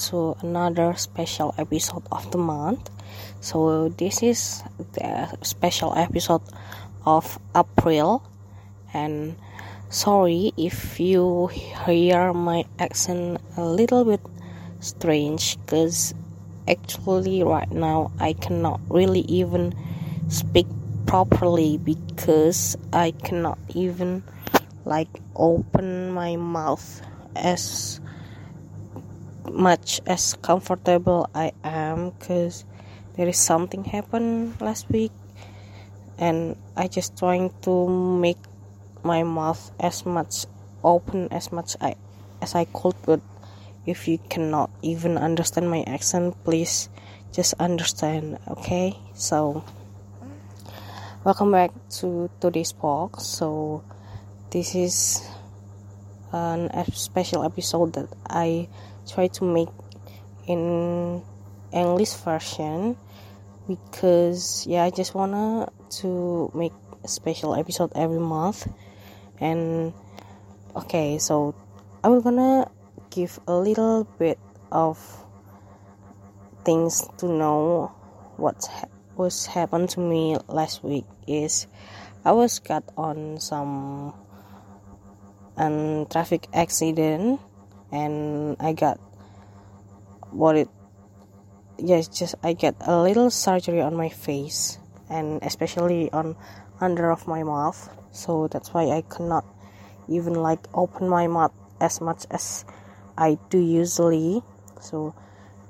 into another special episode of the month. So, this is the special episode of April, and sorry if you hear my accent a little bit strange because actually, right now, I cannot really even speak properly because I cannot even like open my mouth as much as comfortable I am because there is something happened last week and I just trying to make my mouth as much open as much I as I could but if you cannot even understand my accent please just understand okay? So welcome back to today's talk so this is an special episode that I try to make in English version because yeah I just wanna to make a special episode every month. And okay so I'm gonna give a little bit of things to know what ha- was happened to me last week is I was got on some an traffic accident and I got what it yes just I get a little surgery on my face and especially on under of my mouth. So that's why I cannot even like open my mouth as much as I do usually. So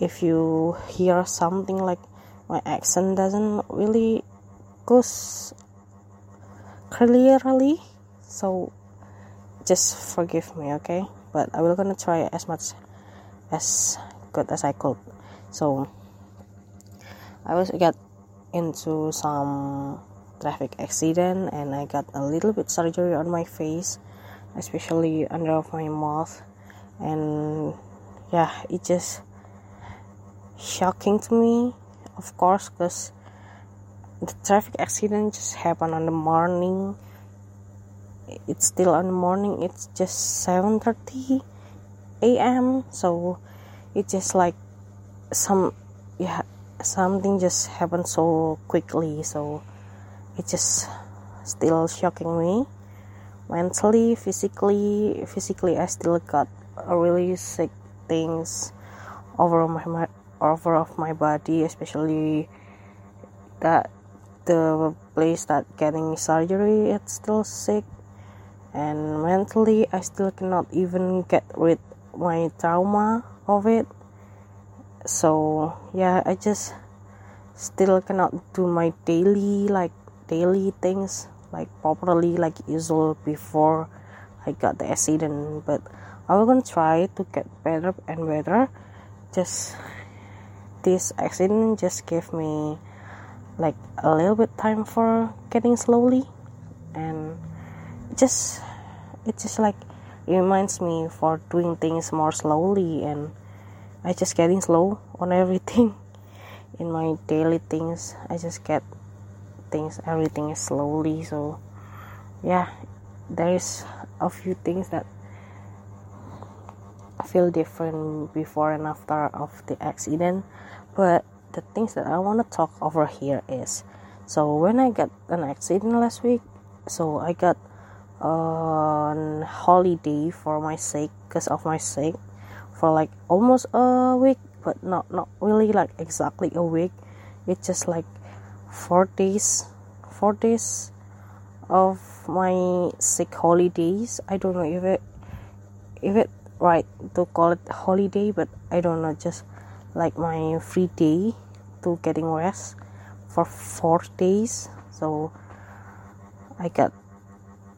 if you hear something like my accent doesn't really goes clearly so just forgive me okay but i will gonna try as much as good as i could. So i was got into some traffic accident and i got a little bit surgery on my face especially under of my mouth. And yeah it just shocking to me of course because the traffic accident just happened on the morning it's still on the morning. It's just 7:30 a.m. so it's just like some yeah something just happened so quickly. So it just still shocking me. Mentally physically physically I still got really sick things over my, my over of my body especially that the place that getting surgery it's still sick and mentally I still cannot even get rid my trauma of it. So yeah I just still cannot do my daily like daily things like properly like usual before I got the accident. But I will gonna try to get better and better. Just this accident just gave me like a little bit time for getting slowly. And just it just like it reminds me for doing things more slowly and I just getting slow on everything. In my daily things I just get things everything is slowly. So yeah there is a few things that feel different before and after of the accident. But the things that I want to talk over here is so when I got an accident last week so I got on holiday for my sake because of my sake for like almost a week but not not really like exactly a week. It's just like four days four days of my sick holidays. I don't know if it if it right to call it holiday but i don't know just like my free day to getting rest for four days. So i got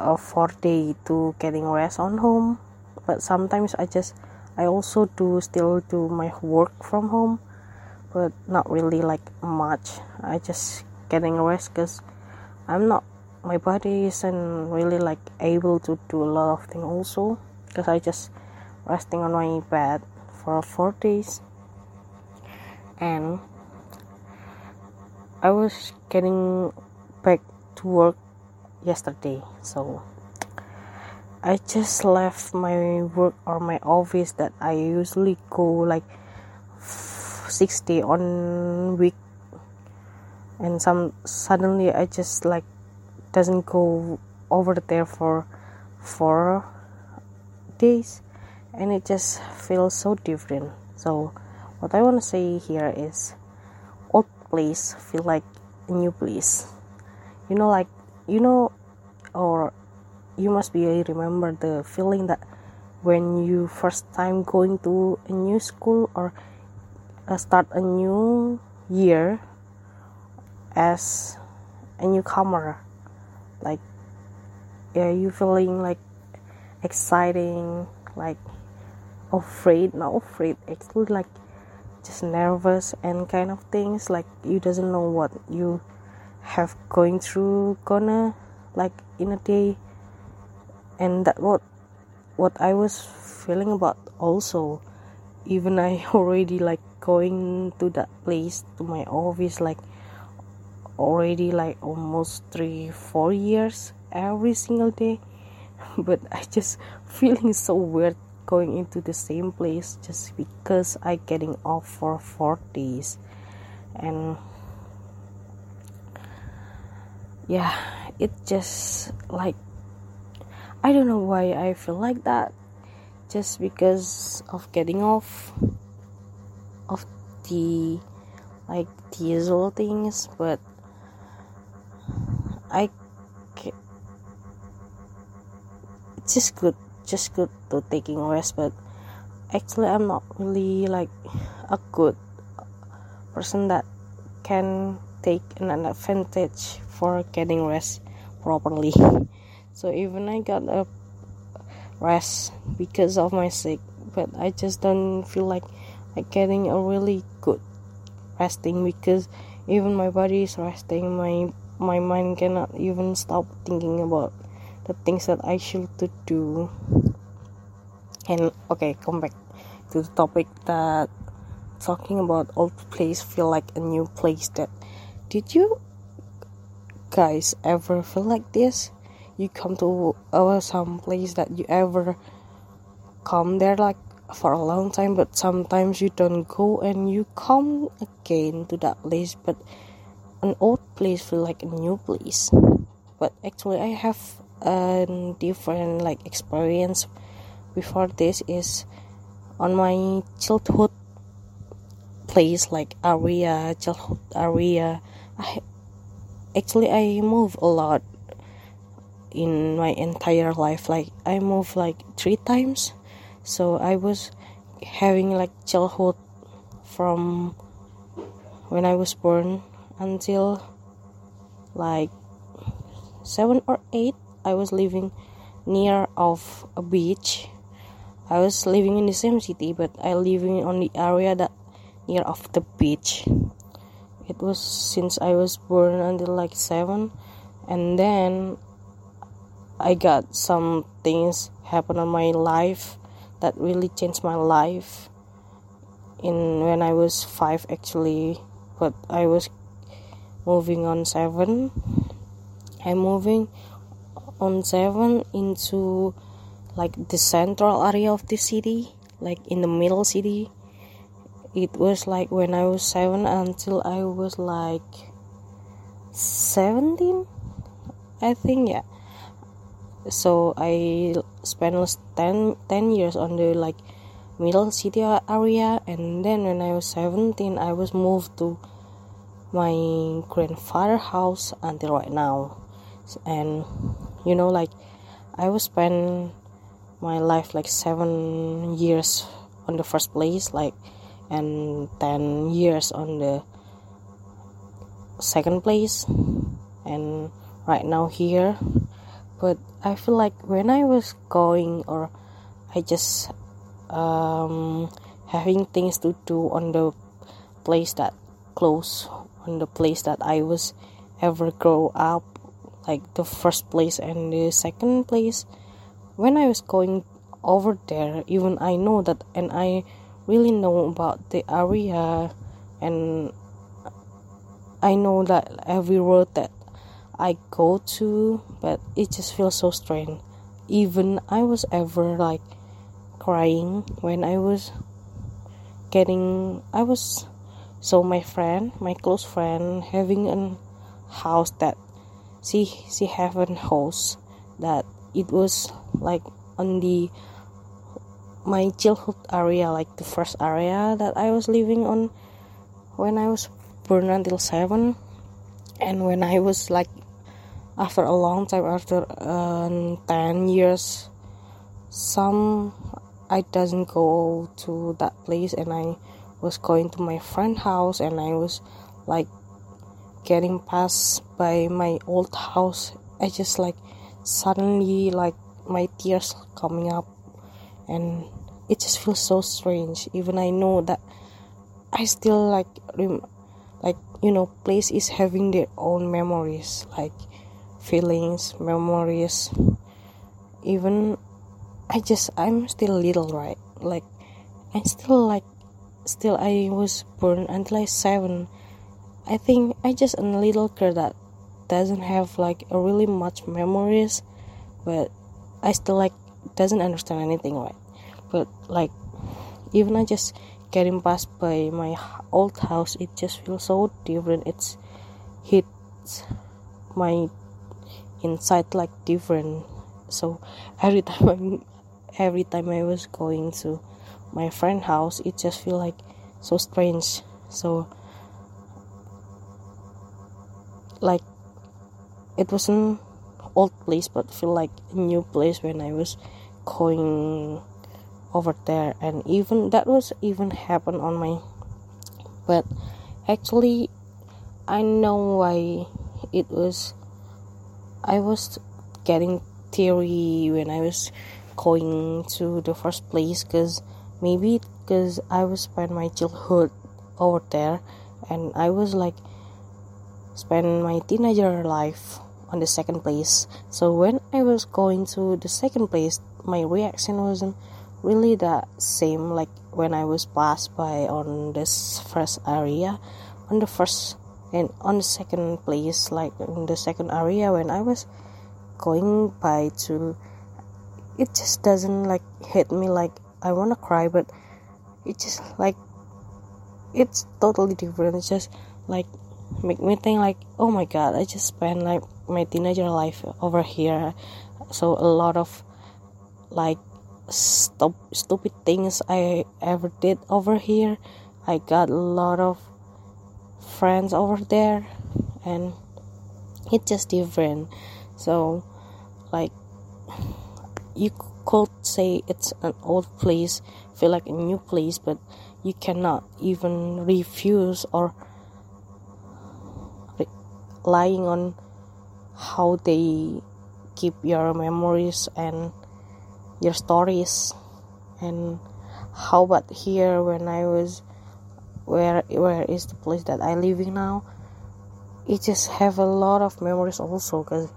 uh, four day to getting rest on home. But sometimes i just i also do still do my work from home but not really like much. I just getting rest because i'm not my body isn't really like able to do a lot of things also because i just resting on my bed for four days. And i was getting back to work yesterday. So I just left my work or my office that I usually go like 60 on week. And some suddenly I just like doesn't go over there for four days. And it just feels so different. So what I want to say here is old place feel like a new place. You know like you know or you must be remember the feeling that when you first time going to a new school or uh, start a new year as a newcomer like yeah you feeling like exciting like afraid not afraid actually like just nervous and kind of things like you doesn't know what you have going through gonna like in a day. And that what what i was feeling about also even i already like going to that place to my office like already like almost three four years every single day. But i just feeling so weird going into the same place just because i getting off for four days. And yeah it just like i don't know why i feel like that. Just because of getting off of the like usual things but i it's just good just good to taking rest but actually i'm not really like a good person that can take an advantage for getting rest properly. So even i got a rest because of my sick but i just don't feel like like getting a really good resting because even my body is resting my my mind cannot even stop thinking about the things that i should to do. And okay come back to the topic that talking about old place feel like a new place that did you guys ever feel like this? You come to uh, some place that you ever come there like for a long time but sometimes you don't go and you come again to that place but an old place feel like a new place. But actually i have a different like experience before this is on my childhood place like area childhood area i actually i move a lot in my entire life. Like i moved like three times. So i was having like childhood from when i was born until like seven or eight. I was living near of a beach. I was living in the same city but i living on the area that near of the beach it was since i was born until like seven. And then i got some things happen on my life that really changed my life in when I was five actually. But I was moving on seven. I'm moving on seven into like the central area of the city like in the middle city it was like when I was seven until I was like 17 I think yeah. So I spent 10, 10 years on the like middle city area and then when I was 17 I was moved to my grandfather house until right now. And you know like I was spend my life like seven years on the first place like and 10 years on the second place. And right now here but I feel like when I was going or I just um, having things to do on the place that close on the place that I was ever grow up like the first place and the second place when I was going over there even I know that and I really know about the area and I know that every road that I go to, but it just feels so strange. even I was ever like crying when I was getting I was so my friend my close friend having a house that she she have a house that it was like on the my childhood area like the first area that I was living on when I was born until seven. And when I was like after a long time after um, 10 years some I doesn't go to that place and I was going to my friend house and I was like getting passed by my old house. I just like suddenly like my tears coming up and it just feels so strange. Even I know that I still like rem- like you know place is having their own memories like feelings memories. Even I just I'm still little right? Like I'm still like still I was born until I seven. I think I just a little girl that doesn't have like a really much memories but I still like doesn't understand anything right but like even I just getting past by my old house it just feels so different. It's hits my inside like different. So every time I'm every time I was going to my friend house it just feel like so strange. So like it wasn't old place but feel like a new place when I was going over there. And even that was even happen on my but actually I know why it was I was getting theory when I was going to the first place because maybe because I was spend my childhood over there and I was like spend my teenager life on the second place. So when I was going to the second place my reaction wasn't really the same like when I was passed by on this first area on the first and on the second place like in the second area when I was going by to it just doesn't like hit me like I wanna cry but it just like it's totally different. It's just like make me think like oh my god I just spent like my teenager life over here so a lot of like stupid things I ever did over here. I got a lot of friends over there and it's just different. So like you could say it's an old place, feel like a new place, but you cannot even refuse or lying on how they keep your memories and your stories. And how about here when I was where where is the place that I living now? It just have a lot of memories also because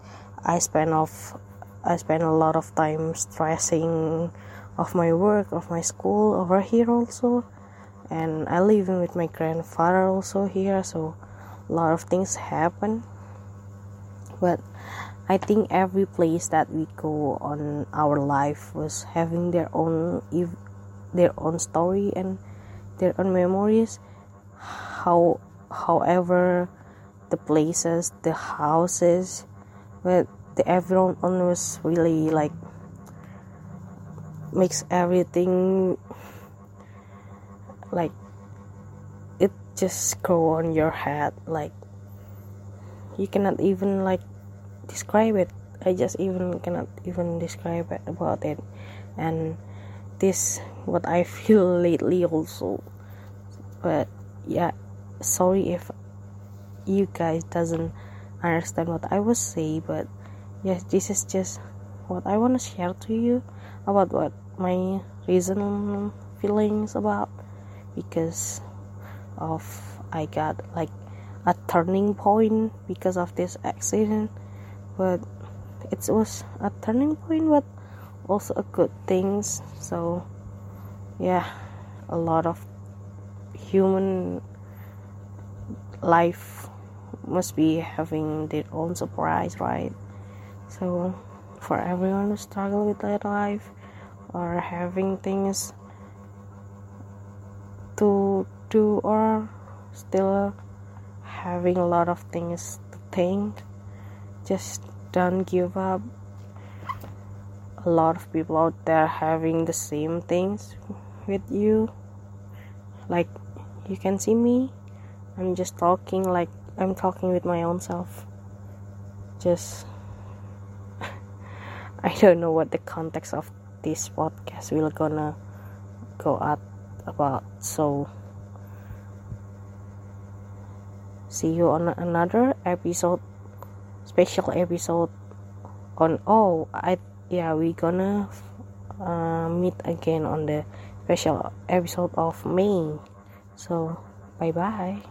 I spend off I spend a lot of time stressing of my work of my school over here also. And I living with my grandfather also here so a lot of things happen but I think every place that we go on our life was having their own their own story and their own memories. How, however, the places, the houses, but the everyone was really like makes everything like it just grow on your head like you cannot even like describe it. I just even cannot even describe it about it. And this what i feel lately also. But yeah sorry if you guys doesn't understand what i was say but yes this is just what i want to share to you about what my reason feelings about. Because of i got like a turning point because of this accident but it was a turning point but also a good things. So yeah a lot of human life must be having their own surprise right? So for everyone who struggle with their life or having things to do or still having a lot of things to think just don't give up. A lot of people out there having the same things with you. Like you can see me. I'm just talking like i'm talking with my own self. Just i don't know what the context of this podcast will gonna go at about so. See you on another episode special episode on oh i yeah we gonna uh, meet again on the special episode of may. So bye bye